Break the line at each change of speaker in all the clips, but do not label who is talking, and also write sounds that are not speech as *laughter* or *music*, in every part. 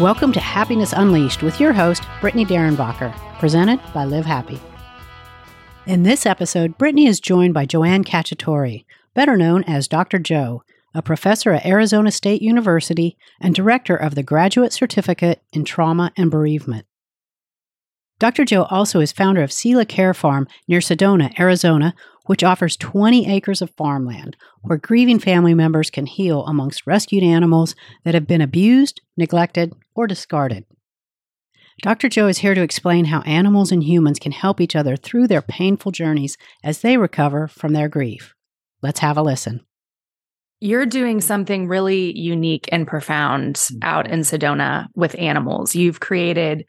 Welcome to Happiness Unleashed with your host, Brittany Derrenbacher, presented by Live Happy. In this episode, Brittany is joined by Joanne Cacciatore, better known as Dr. Jo, a professor at Arizona State University and director of the Graduate Certificate in Trauma and Bereavement. Dr. Jo also is founder of Selah Care Farm near Sedona, Arizona, which offers 20 acres of farmland where grieving family members can heal amongst rescued animals that have been abused, neglected, or discarded. Dr. Jo is here to explain how animals and humans can help each other through their painful journeys as they recover from their grief. Let's have a listen.
You're doing something really unique and profound mm. out in Sedona with animals. You've created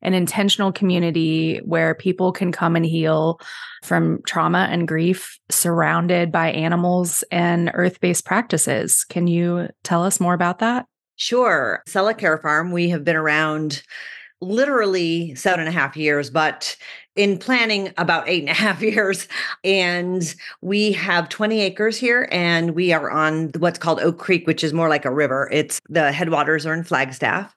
an intentional community where people can come and heal from trauma and grief surrounded by animals and earth based practices. Can you tell us more about that?
Sure. Selah Care Farm, we have been around literally seven and a half years, but in planning about eight and a half *laughs* years. And we have 20 acres here, and we are on what's called Oak Creek, which is more like a river. It's the headwaters are in Flagstaff.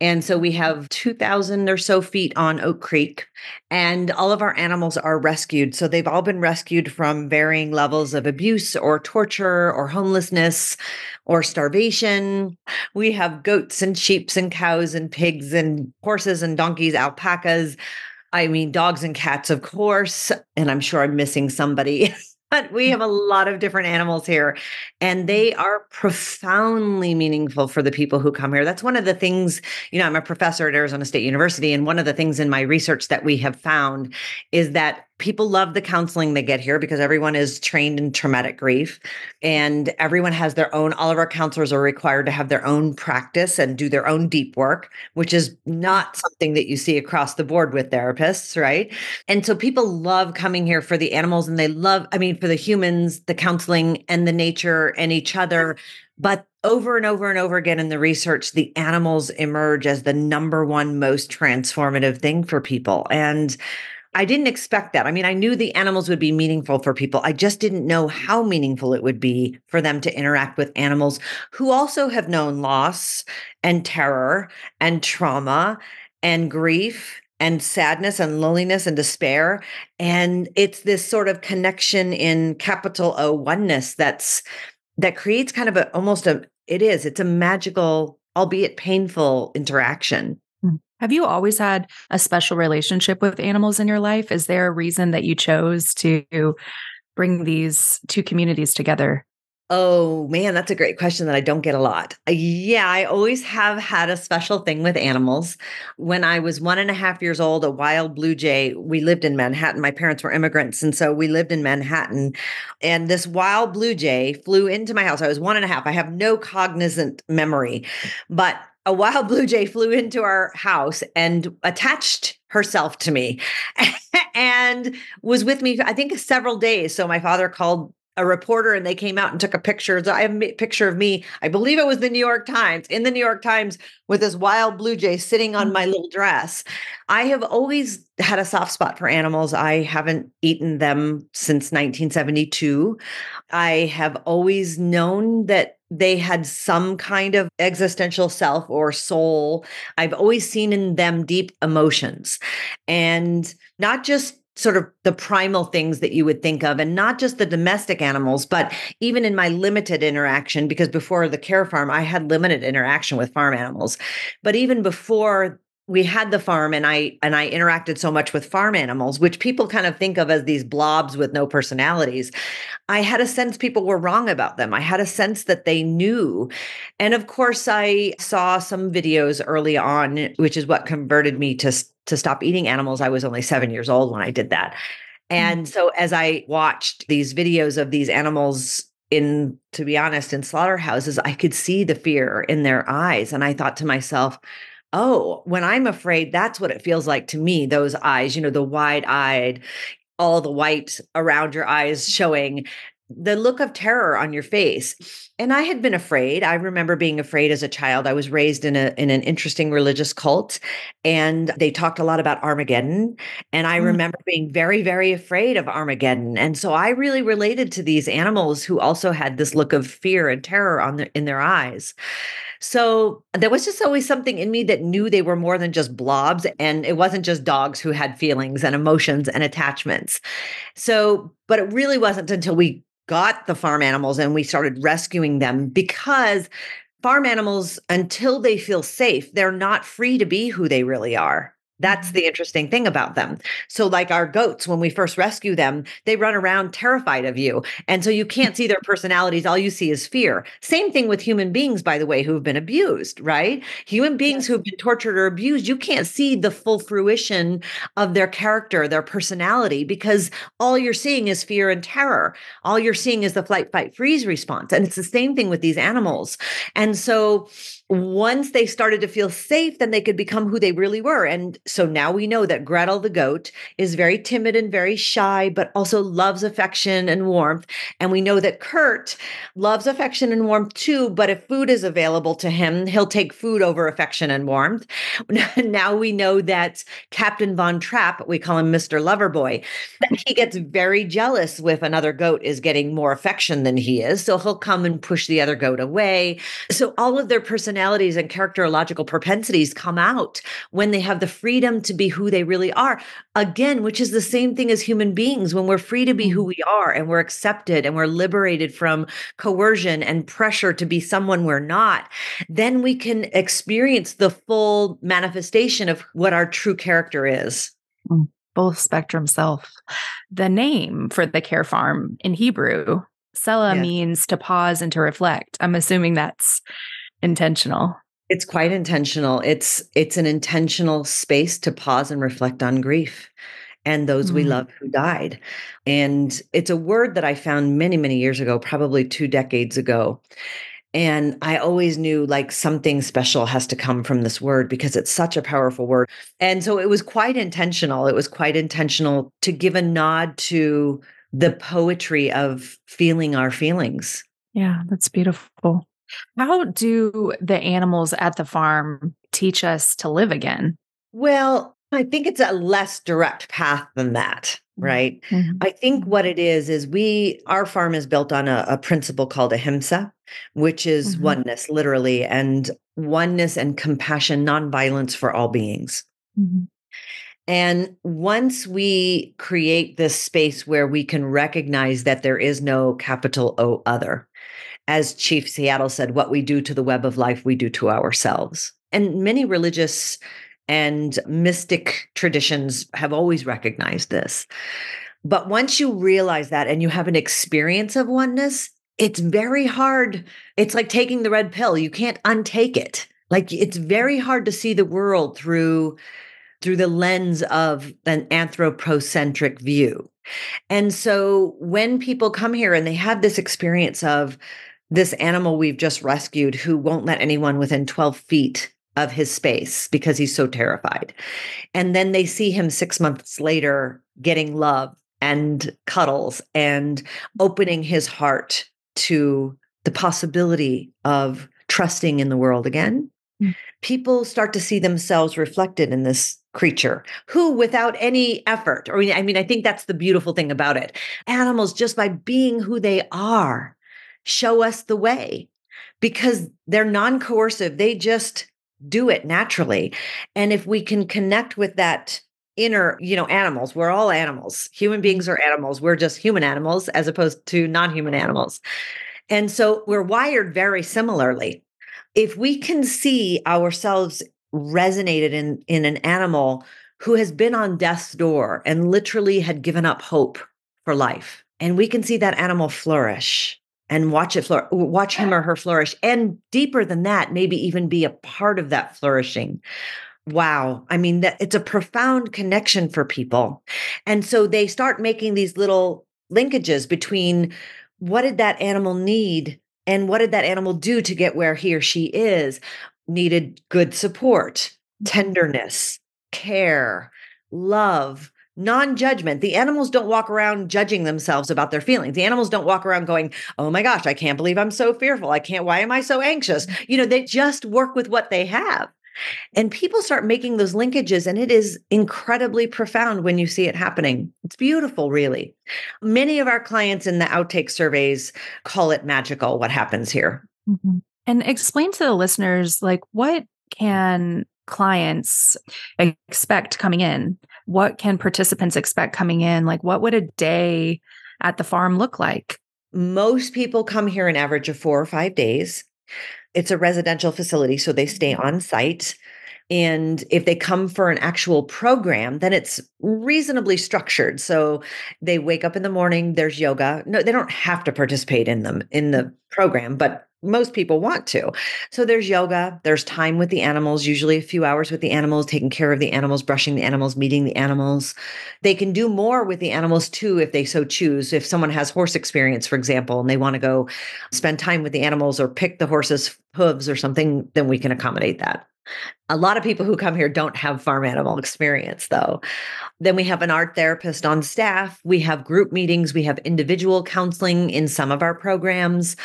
And so we have 2,000 or so feet on Oak Creek, and all of our animals are rescued. So they've all been rescued from varying levels of abuse or torture or homelessness or starvation. We have goats and sheep and cows and pigs and horses and donkeys, alpacas. I mean, dogs and cats, of course. And I'm sure I'm missing somebody. *laughs* but we have a lot of different animals here and they mm-hmm. are profoundly meaningful for the people who come here that's one of the things you know i'm a professor at arizona state university and one of the things in my research that we have found is that people love the counseling they get here because everyone is trained in traumatic grief and everyone has their own all of our counselors are required to have their own practice and do their own deep work which is not something that you see across the board with therapists right and so people love coming here for the animals and they love i mean for the humans the counseling and the nature and each other but over and over and over again in the research, the animals emerge as the number one most transformative thing for people. And I didn't expect that. I mean, I knew the animals would be meaningful for people. I just didn't know how meaningful it would be for them to interact with animals who also have known loss and terror and trauma and grief and sadness and loneliness and despair. And it's this sort of connection in capital O oneness that's that creates kind of a almost a it is, it's a magical, albeit painful interaction.
Have you always had a special relationship with animals in your life? Is there a reason that you chose to bring these two communities together?
Oh man, that's a great question that I don't get a lot. Uh, yeah, I always have had a special thing with animals. When I was one and a half years old, a wild blue jay, we lived in Manhattan. My parents were immigrants. And so we lived in Manhattan. And this wild blue jay flew into my house. I was one and a half. I have no cognizant memory, but a wild blue jay flew into our house and attached herself to me *laughs* and was with me i think several days. So my father called a reporter and they came out and took a picture. So I have a picture of me. I believe it was the New York Times in the New York Times with this wild blue jay sitting on my mm. little dress. I have always had a soft spot for animals. I haven't eaten them since 1972. I have always known that they had some kind of existential self or soul. I've always seen in them deep emotions and not just sort of the primal things that you would think of and not just the domestic animals but even in my limited interaction because before the care farm I had limited interaction with farm animals. But even before we had the farm and I and I interacted so much with farm animals, which people kind of think of as these blobs with no personalities. I had a sense people were wrong about them. I had a sense that they knew. And of course, I saw some videos early on, which is what converted me to, to stop eating animals. I was only seven years old when I did that. Mm. And mm-hmm. so as I watched these videos of these animals in, to be honest, in slaughterhouses, I could see the fear in their eyes. And I thought to myself, oh, when I'm afraid, that's what it feels like to me, those eyes, you know, the wide eyed, all the white around your eyes showing. the look of terror on your face. And I had been afraid. I remember being afraid as a child. I was raised in a in an interesting religious cult and they talked a lot about Armageddon and I mm. remember being very very afraid of Armageddon. And so I really related to these animals who also had this look of fear and terror on their in their eyes. So there was just always something in me that knew they were more than just blobs. And it wasn't just dogs who had feelings and emotions and attachments. So, but it really wasn't until we got the farm animals and we started rescuing them because farm animals, until they feel safe, they're not free to be who they really are. That's the interesting thing about them. So, like our goats, when we first rescue them, they run around terrified of you. And so you can't see their personalities. All you see is fear. Same thing with human beings, by the way, who've been abused, right? Human beings yes. who've been tortured or abused, you can't see the full fruition of their character, their personality, because all you're seeing is fear and terror. All you're seeing is the flight, fight, freeze response. And it's the same thing with these animals. And so, once they started to feel safe, then they could become who they really were. And so now we know that Gretel the goat is very timid and very shy, but also loves affection and warmth. And we know that Kurt loves affection and warmth too, but if food is available to him, he'll take food over affection and warmth. *laughs* now we know that Captain Von Trapp, we call him Mr. Loverboy, that he gets very jealous if another goat is getting more affection than he is. So he'll come and push the other goat away. So all of their personalities personalities and characterological propensities come out when they have the freedom to be who they really are. Again, which is the same thing as human beings when we're free to be who mm-hmm. we are and we're accepted and we're liberated from coercion and pressure to be someone we're not, then we can experience the full manifestation of what our true character is.
Mm, full spectrum self. The name for the care farm in Hebrew Selah yes. means to pause and to reflect. I'm assuming that's intentional.
It's quite intentional. It's it's an intentional space to pause and reflect on grief and those mm-hmm. we love who died. And it's a word that I found many many years ago, probably 2 decades ago. And I always knew like something special has to come from this word because it's such a powerful word. And so it was quite intentional. It was quite intentional to give a nod to the poetry of feeling our feelings.
Yeah, that's beautiful. How do the animals at the farm teach us to live again?
Well, I think it's a less direct path than that, mm, right? Mm-hmm. I think what it is is we our farm is built on a, a principle called ahimsa, which is mm-hmm. oneness, literally, and oneness and compassion, nonviolence for all beings. Mm-hmm. And once we create this space where we can recognize that there is no capital O other, as Chief Seattle said, what we do to the web of life, we do to ourselves. And many religious and mystic traditions have always recognized this. But once you realize that and you have an experience of oneness, it's very hard. It's like taking the red pill. You can't untake it. Like it's very hard to see the world through through the lens of an anthropocentric view. And so when people come here and they have this experience of this animal we've just rescued who won't let anyone within 12 feet of his space because he's so terrified. And then they see him six months later getting love and cuddles and opening his heart to the possibility of trusting in the world again. Mm. People start to see themselves reflected in this creature who, without any effort, or I mean, I think that's the beautiful thing about it. Animals, just by being who they are, show us the way because they're non coercive. They just do it naturally. And if we can connect with that inner, you know, animals, we're all animals. Human beings are animals. We're just human animals as opposed to non human animals. And so we're wired very similarly. If we can see ourselves resonated in, in an animal who has been on death's door and literally had given up hope for life, and we can see that animal flourish and watch it flourish, watch him or her flourish. And deeper than that, maybe even be a part of that flourishing. Wow. I mean, that it's a profound connection for people. And so they start making these little linkages between what did that animal need and what did that animal do to get where he or she is? Needed good support, mm-hmm. tenderness, care, love, non judgment. The animals don't walk around judging themselves about their feelings. The animals don't walk around going, Oh my gosh, I can't believe I'm so fearful. I can't, why am I so anxious? You know, they just work with what they have. And people start making those linkages, and it is incredibly profound when you see it happening. It's beautiful, really. Many of our clients in the outtake surveys call it magical, what happens here.
Mm-hmm. And explain to the listeners, like, what can clients expect coming in? What can participants expect coming in? Like, what would a day at the farm look like?
Most people come here an average of four or five days. It's a residential facility, so they stay mm-hmm. on site. And if they come for an actual program, then it's reasonably structured. So they wake up in the morning, there's yoga. No, they don't have to participate in them in the program, but most people want to. So there's yoga, there's time with the animals, usually a few hours with the animals, taking care of the animals, brushing the animals, meeting the animals. They can do more with the animals too if they so choose. If someone has horse experience, for example, and they want to go spend time with the animals or pick the horse's hooves or something, then we can accommodate that. A lot of people who come here don't have farm animal experience, though. Then we have an art therapist on staff. We have group meetings. We have individual counseling in some of our programs.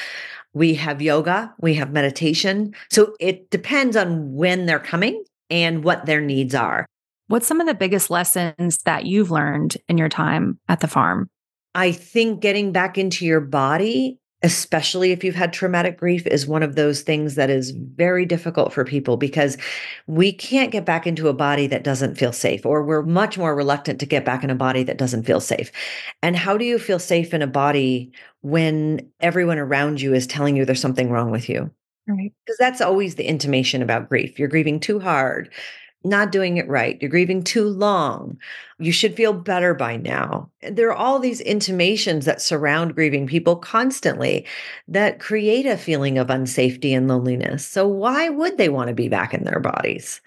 We have yoga, we have meditation. So it depends on when they're coming and what their needs are.
What's some of the biggest lessons that you've learned in your time at the farm?
I think getting back into your body especially if you've had traumatic grief, is one of those things that is very difficult for people because we can't get back into a body that doesn't feel safe, or we're much more reluctant to get back in a body that doesn't feel safe. And how do you feel safe in a body when everyone around you is telling you there's something wrong with you?
Right.
Because that's always the intimation about grief. You're grieving too hard not doing it right. You're grieving too long. You should feel better by now. There are all these intimations that surround grieving people constantly that create a feeling of unsafety and loneliness. So, why would they want to be back in their bodies?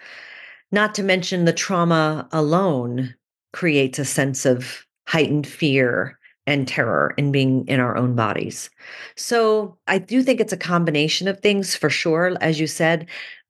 Not to mention the trauma alone creates a sense of heightened fear and terror in being in our own bodies. So, I do think it's a combination of things for sure. As you said,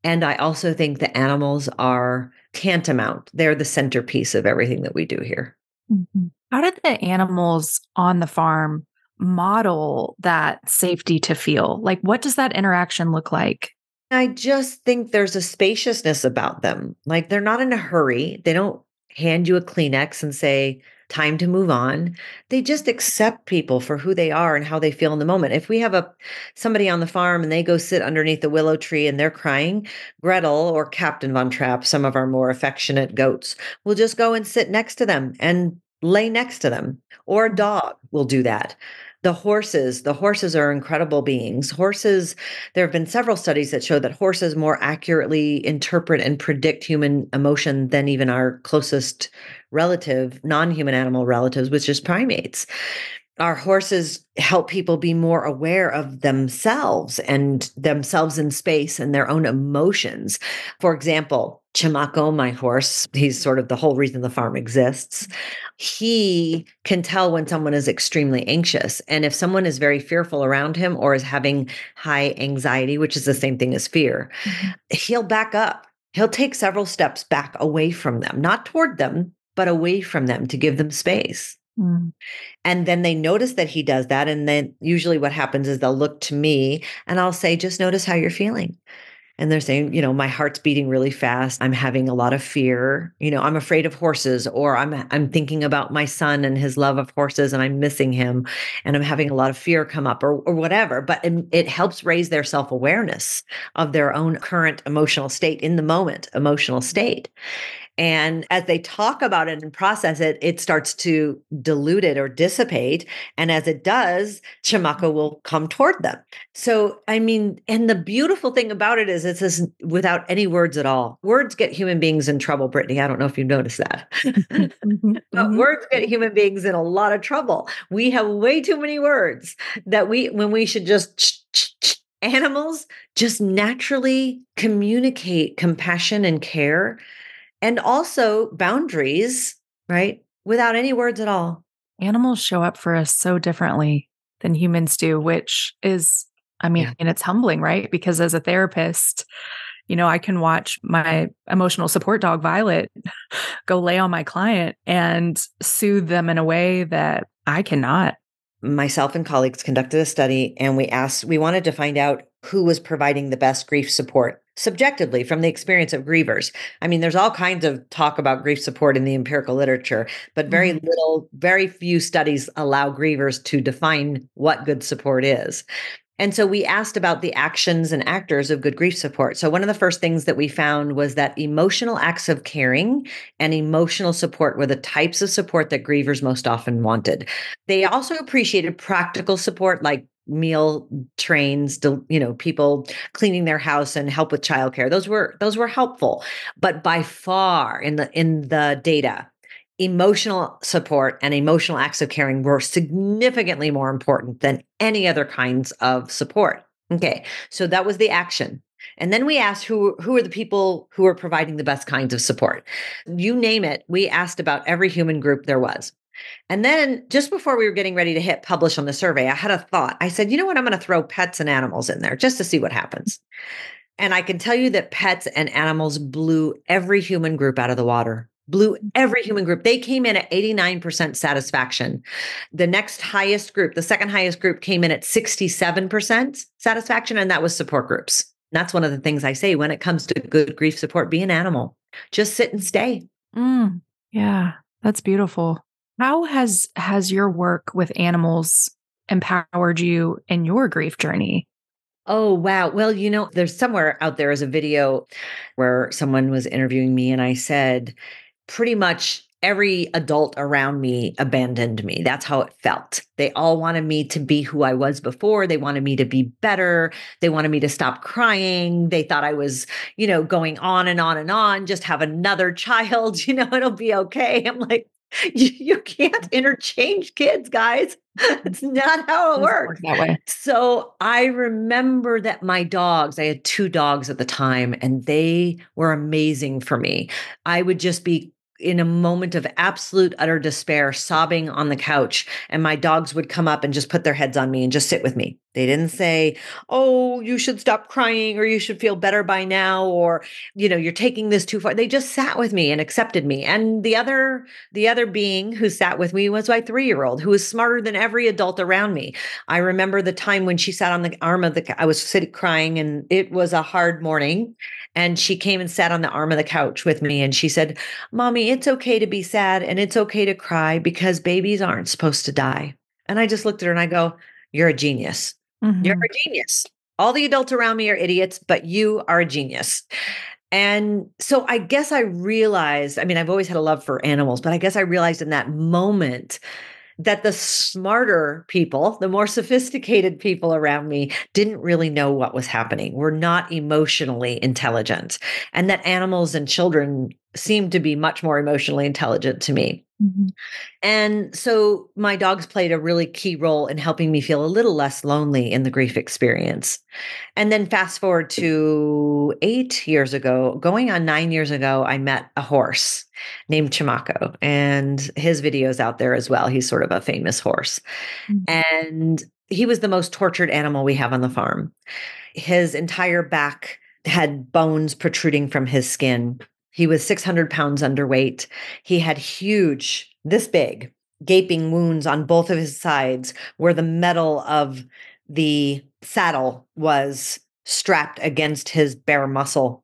and I also think the animals are tantamount. They're the centerpiece of everything that we do here.
Mm-hmm. How did the animals on the farm model that safety to feel? Like, what does that interaction look like?
I just think there's a spaciousness about them. Like, they're not in a hurry. They don't hand you a Kleenex and say, time to move on. They just accept people for who they are and how they feel in the moment. If we have a somebody on the farm and they go sit underneath the willow tree and they're crying, Gretel or Captain Von Trapp, some of our more affectionate goats, will just go and sit next to them and lay next to them. Or a mm-hmm. dog will do that the horses the horses are incredible beings. Horses there have been several studies that show that horses more accurately interpret and predict human emotion than even our closest relative non-human animal relatives which is primates our horses help people be more aware of themselves and themselves in space and their own emotions. For example, Chimako, my horse, he's sort of the whole reason the farm exists. He can tell when someone is extremely anxious. And if someone is very fearful around him or is having high anxiety, which is the same thing as fear, mm-hmm. he'll back up. He'll take several steps back away from them, not toward them, but away from them to give them space. Mm. And then they notice that he does that. And then usually what happens is they'll look to me and I'll say, just notice how you're feeling. And they're saying, you know, my heart's beating really fast. I'm having a lot of fear. You know, I'm afraid of horses, or I'm I'm thinking about my son and his love of horses, and I'm missing him, and I'm having a lot of fear come up, or or whatever. But it, it helps raise their self awareness of their own current emotional state in the moment, emotional state. And as they talk about it and process it, it starts to dilute it or dissipate. And as it does, Chimako will come toward them. So, I mean, and the beautiful thing about it is it's this without any words at all. Words get human beings in trouble, Brittany. I don't know if you've noticed that. *laughs* Mm-hmm, but mm-hmm. words get human beings in a lot of trouble. We have way too many words that we, when we should just, animals just naturally communicate compassion and care and also boundaries, right? Without any words at all.
Animals show up for us so differently than humans do, which is, I mean, yeah. and it's humbling, right? Because as a therapist, you know, I can watch my emotional support dog, Violet, *laughs* go lay on my client and soothe them in a way that I cannot.
Myself and colleagues conducted a study and we asked, we wanted to find out who was providing the best grief support subjectively from the experience of grievers. I mean, there's all kinds of talk about grief support in the empirical literature, but very mm-hmm. little, very few studies allow grievers to define what good support is. And so we asked about the actions and actors of good grief support. So one of the first things that we found was that emotional acts of caring and emotional support were the types of support that grievers most often wanted. They also appreciated practical support like meal trains you know people cleaning their house and help with childcare those were those were helpful but by far in the in the data emotional support and emotional acts of caring were significantly more important than any other kinds of support. Okay, so that was the action. And then we asked who who are the people who are providing the best kinds of support. You name it, we asked about every human group there was. And then just before we were getting ready to hit publish on the survey, I had a thought. I said, "You know what? I'm going to throw pets and animals in there just to see what happens." And I can tell you that pets and animals blew every human group out of the water blew every human group. They came in at 89% satisfaction. The next highest group, the second highest group came in at 67% satisfaction, and that was support groups. And that's one of the things I say when it comes to good grief support be an animal, just sit and stay.
Mm, yeah, that's beautiful. How has has your work with animals empowered you in your grief journey?
Oh, wow. Well, you know, there's somewhere out there is a video where someone was interviewing me and I said, pretty much every adult around me abandoned me. That's how it felt. They all wanted me to be who I was before. They wanted me to be better. They wanted me to stop crying. They thought I was, you know, going on and on and on, just have another *laughs* child, you know, it'll be okay. I'm like, *laughs* you, you can't mm. interchange kids, guys. *laughs* It's not how it works.
That way.
So I remember that my dogs, I had two dogs at the time, and they were amazing for me. I would just be in a moment of absolute utter despair, sobbing on the couch, and my dogs would come up and just put their heads on me and just sit with me. They didn't say, "Oh, you should stop crying or you should feel better by now or you know, you're taking this too far." They just sat with me and accepted me. And the other the other being who sat with me was my 3-year-old who was smarter than every adult around me. I remember the time when she sat on the arm of the I was sitting crying and it was a hard morning and she came and sat on the arm of the couch with me and she said, "Mommy, it's okay to be sad and it's okay to cry because babies aren't supposed to die." And I just looked at her and I go, "You're a genius." Mm-hmm. You're a genius. All the adults around me are idiots, but you are a genius. And so I guess I realized, I mean, I've always had a love for animals, but I guess I realized in that moment that the smarter people, the more sophisticated people around me didn't really know what was happening. Were not emotionally intelligent. And that animals and children seemed to be much more emotionally intelligent to me. Mm-hmm. And so my dogs played a really key role in helping me feel a little less lonely in the grief experience. And then fast forward to eight years ago, going on nine years ago, I met a horse named Chimako, and his video's out there as well. He's sort of a famous horse. Mm-hmm. And he was the most tortured animal we have on the farm. His entire back had bones protruding from his skin he was 600 pounds underweight. He had huge, this big, gaping wounds on both of his sides where the metal of the saddle was strapped against his bare muscle.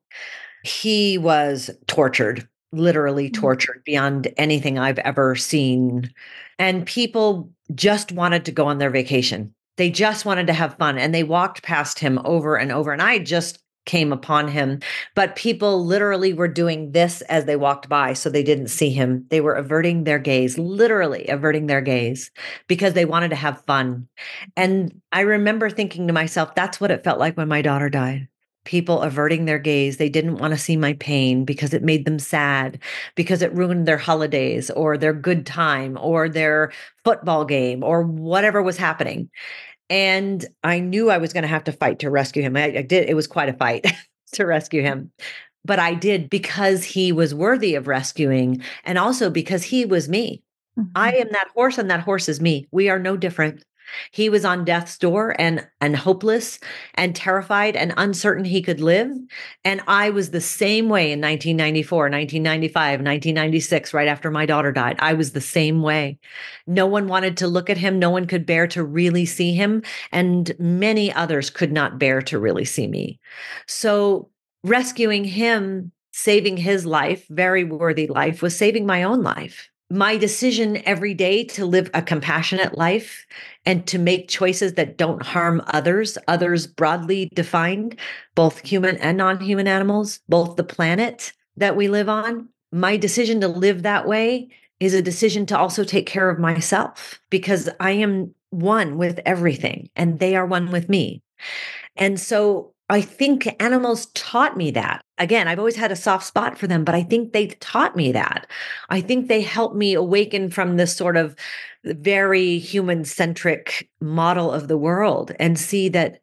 He was tortured, literally mm. tortured beyond anything I've ever seen. And people just wanted to go on their vacation. They just wanted to have fun and they walked past him over and over. And I just came upon him, but people literally were doing this as they walked by so they didn't see him. They were averting their gaze, literally averting their gaze because they wanted to have fun. And I remember thinking to myself, that's what it felt like when my daughter died. People averting their gaze. They didn't want to see my pain because it made them sad, because it ruined their holidays or their good time or their football game or whatever was happening. And I knew I was going to have to fight to rescue him. I, I did. It was quite a fight *laughs* to rescue him. But I did because he was worthy of rescuing and also because he was me. Mm-hmm. I am that horse and that horse is me. We are no different. He was on death's door and and hopeless and terrified and uncertain he could live. And I was the same way in 1994, 1995, 1996, right after my daughter died. I was the same way. No one wanted to look at him. No one could bear to really see him. And many others could not bear to really see me. So rescuing him, saving his life, very worthy life, was saving my own life my decision every day to live a compassionate life and to make choices that don't harm others, others broadly defined, both human and non human animals, both the planet that we live on. My decision to live that way is a decision to also take care of myself because I am one with everything and they are one with me. And so I think animals taught me that. Again, I've always had a soft spot for them, but I think they taught me that. I think they helped me awaken from this sort of very human centric model of the world and see that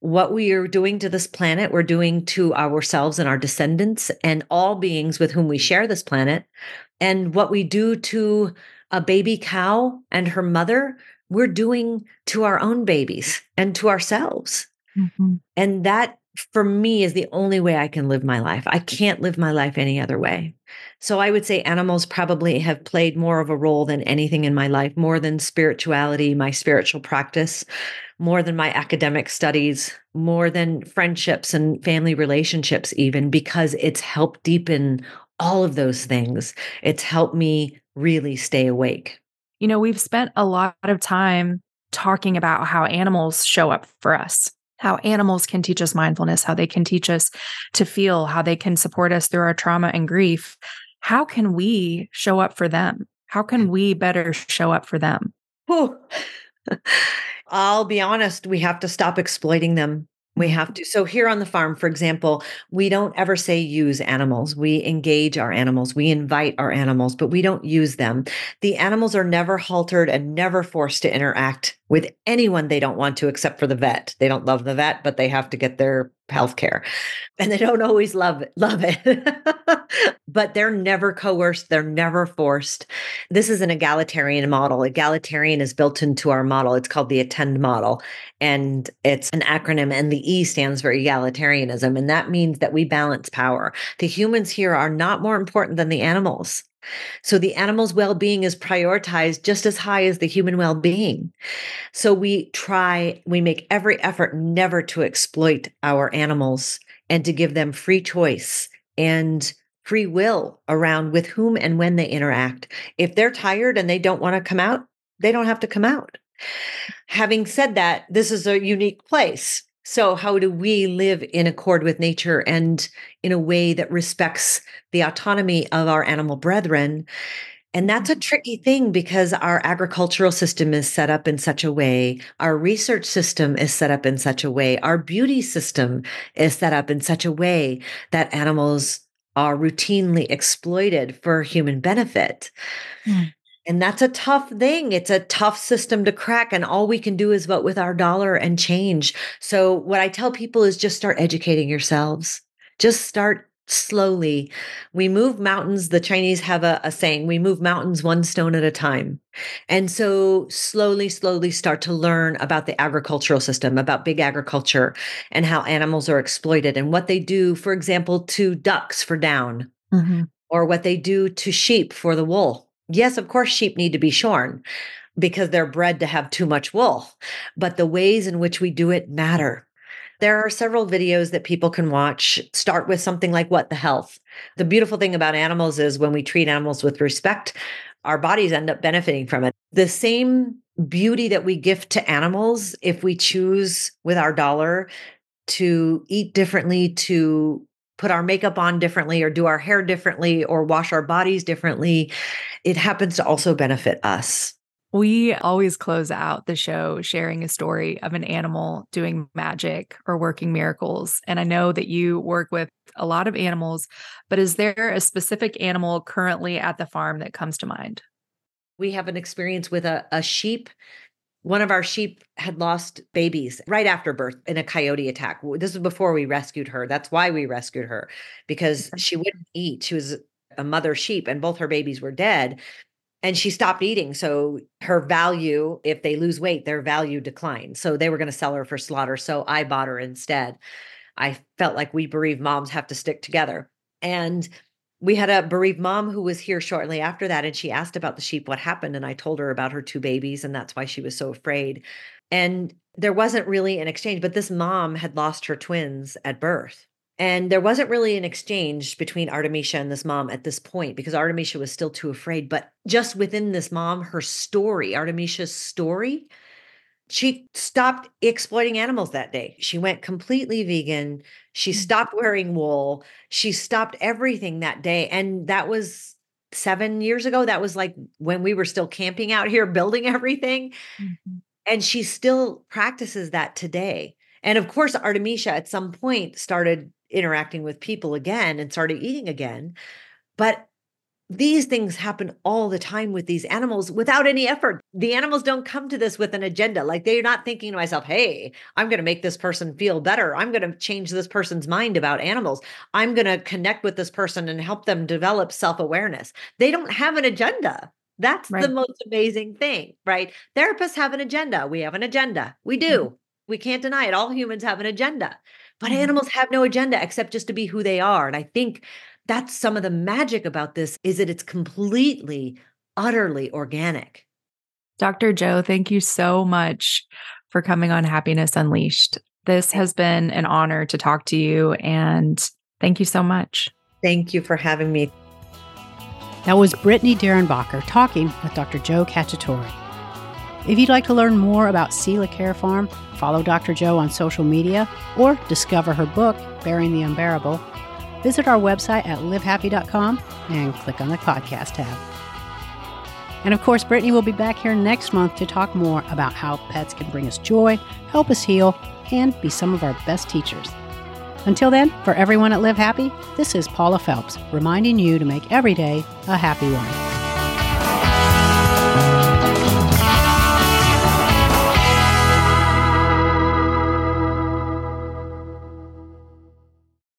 what we are doing to this planet, we're doing to ourselves and our descendants and all beings with whom we share this planet. And what we do to a baby cow and her mother, we're doing to our own babies and to ourselves. Mm-hmm. And that for me is the only way I can live my life. I can't live my life any other way. So I would say animals probably have played more of a role than anything in my life, more than spirituality, my spiritual practice, more than my academic studies, more than friendships and family relationships, even because it's helped deepen all of those things. It's helped me really stay awake.
You know, we've spent a lot of time talking about how animals show up for us how animals can teach us mindfulness, how they can teach us to feel, how they can support us through our trauma and grief. How can we show up for them? How can we better show up for them? *laughs*
I'll be honest, we have to stop exploiting them. We have to. So, here on the farm, for example, we don't ever say use animals. We engage our animals, we invite our animals, but we don't use them. The animals are never haltered and never forced to interact with anyone they don't want to, except for the vet. They don't love the vet, but they have to get their health care and they don't always love it, *laughs* love it. but they're never coerced, they're never forced. This is an egalitarian model. Egalitarian is built into our model. It's called the attend model and it's an acronym and the E stands for egalitarianism and that means that we balance power. The humans here are not more important than the animals. So the animal's well being is prioritized just as high as the human well being. So we try, we make every effort never to exploit our animals and to give them free choice and free will around with whom and when they interact. If they're tired and they don't want to come out, they don't have to come out. Having said that, this is a unique place. So, how do we live in accord with nature and in a way that respects the autonomy of our animal brethren? And that's a mm-hmm. tricky thing because our agricultural system is set up in such a way, our research system is set up in such a way, our beauty system is set up in such a way that animals are routinely exploited for human benefit. Mm. And that's a tough thing. It's a tough system to crack. And all we can do is vote with our dollar and change. So, what I tell people is just start educating yourselves. Just start slowly. We move mountains. The Chinese have a, a, saying, we move mountains one stone at a time. And so, slowly, slowly start to learn about the agricultural system, about big agriculture, and how animals are exploited and what they do, for example, to ducks for down, mm-hmm. or what they do to sheep for the wool Yes, of course, sheep need to be shorn because they're bred to have too much wool, but the ways in which we do it matter. There are several videos that people can watch. Start with something like What the Health. The beautiful thing about animals is when we treat animals with respect, our bodies end up benefiting from it. The same beauty that we gift to animals, if we choose with our dollar to eat differently, to put our makeup on differently or do our hair differently or wash our bodies differently, it happens to also benefit us.
We always close out the show sharing a story of an animal doing magic or working miracles. And I know that you work with a lot of animals, but is there a specific animal currently at the farm that comes to mind?
We have an experience with a, a sheep one of our sheep had lost babies right after birth in a coyote attack. This was before we rescued her. That's why we rescued her because mm-hmm. she wouldn't eat. She was a mother sheep and both her babies were dead. and she stopped eating. So her value, if they lose weight, their value declines. So they were going to sell her for slaughter. So I bought her instead. I felt like we bereaved moms have to stick together. And we had a bereaved mom who was here shortly after that. And she asked about the sheep, what happened. And I told her about her two babies. And that's why she was so afraid. And there wasn't really an exchange, but this mom had lost her twins at birth. And there wasn't really an exchange between Artemisia and this mom at this point because Artemisia was still too afraid. But just within this mom, her story, Artemisia's story, she stopped exploiting animals that day. She went completely vegan. She mm. stopped wearing wool. She stopped everything that day. And that was seven years ago. That was like when we were still camping out here, building *laughs* everything. Mm-hmm. And she still practices that today. And of course, Artemisia at some point started interacting with people again and started eating again. But these things happen all the time with these animals without any effort. The animals don't come to this with an agenda. Like they're not thinking to myself, hey, I'm going to make this person feel better. I'm going to change this person's mind about animals. I'm going to connect with this person and help them develop self awareness. They don't have an agenda. That's right. the most amazing thing, right? Therapists have an agenda. We have an agenda. We do. Mm-hmm. We can't deny it. All humans have an agenda. But mm-hmm. animals have no agenda except just to be who they are. And I think that's some of the magic about this is that it's completely utterly organic.
Dr. Jo thank you so much for coming on Happiness Unleashed. This has been an honor to talk to you and thank you so much.
Thank you for having me.
That was Brittany Derrenbacher talking with Dr. Jo Cacciatore. If you'd like to learn more about Selah Care Farm, follow Dr. Jo on social media, or discover her book, Bearing the Unbearable, visit our website at livehappy.com and click on the podcast tab. And of course, Brittany will be back here next month to talk more about how pets can bring us joy, help us heal, and be some of our best teachers. Until then, for everyone at Live Happy, this is Paula Felps reminding you to make every day a happy one.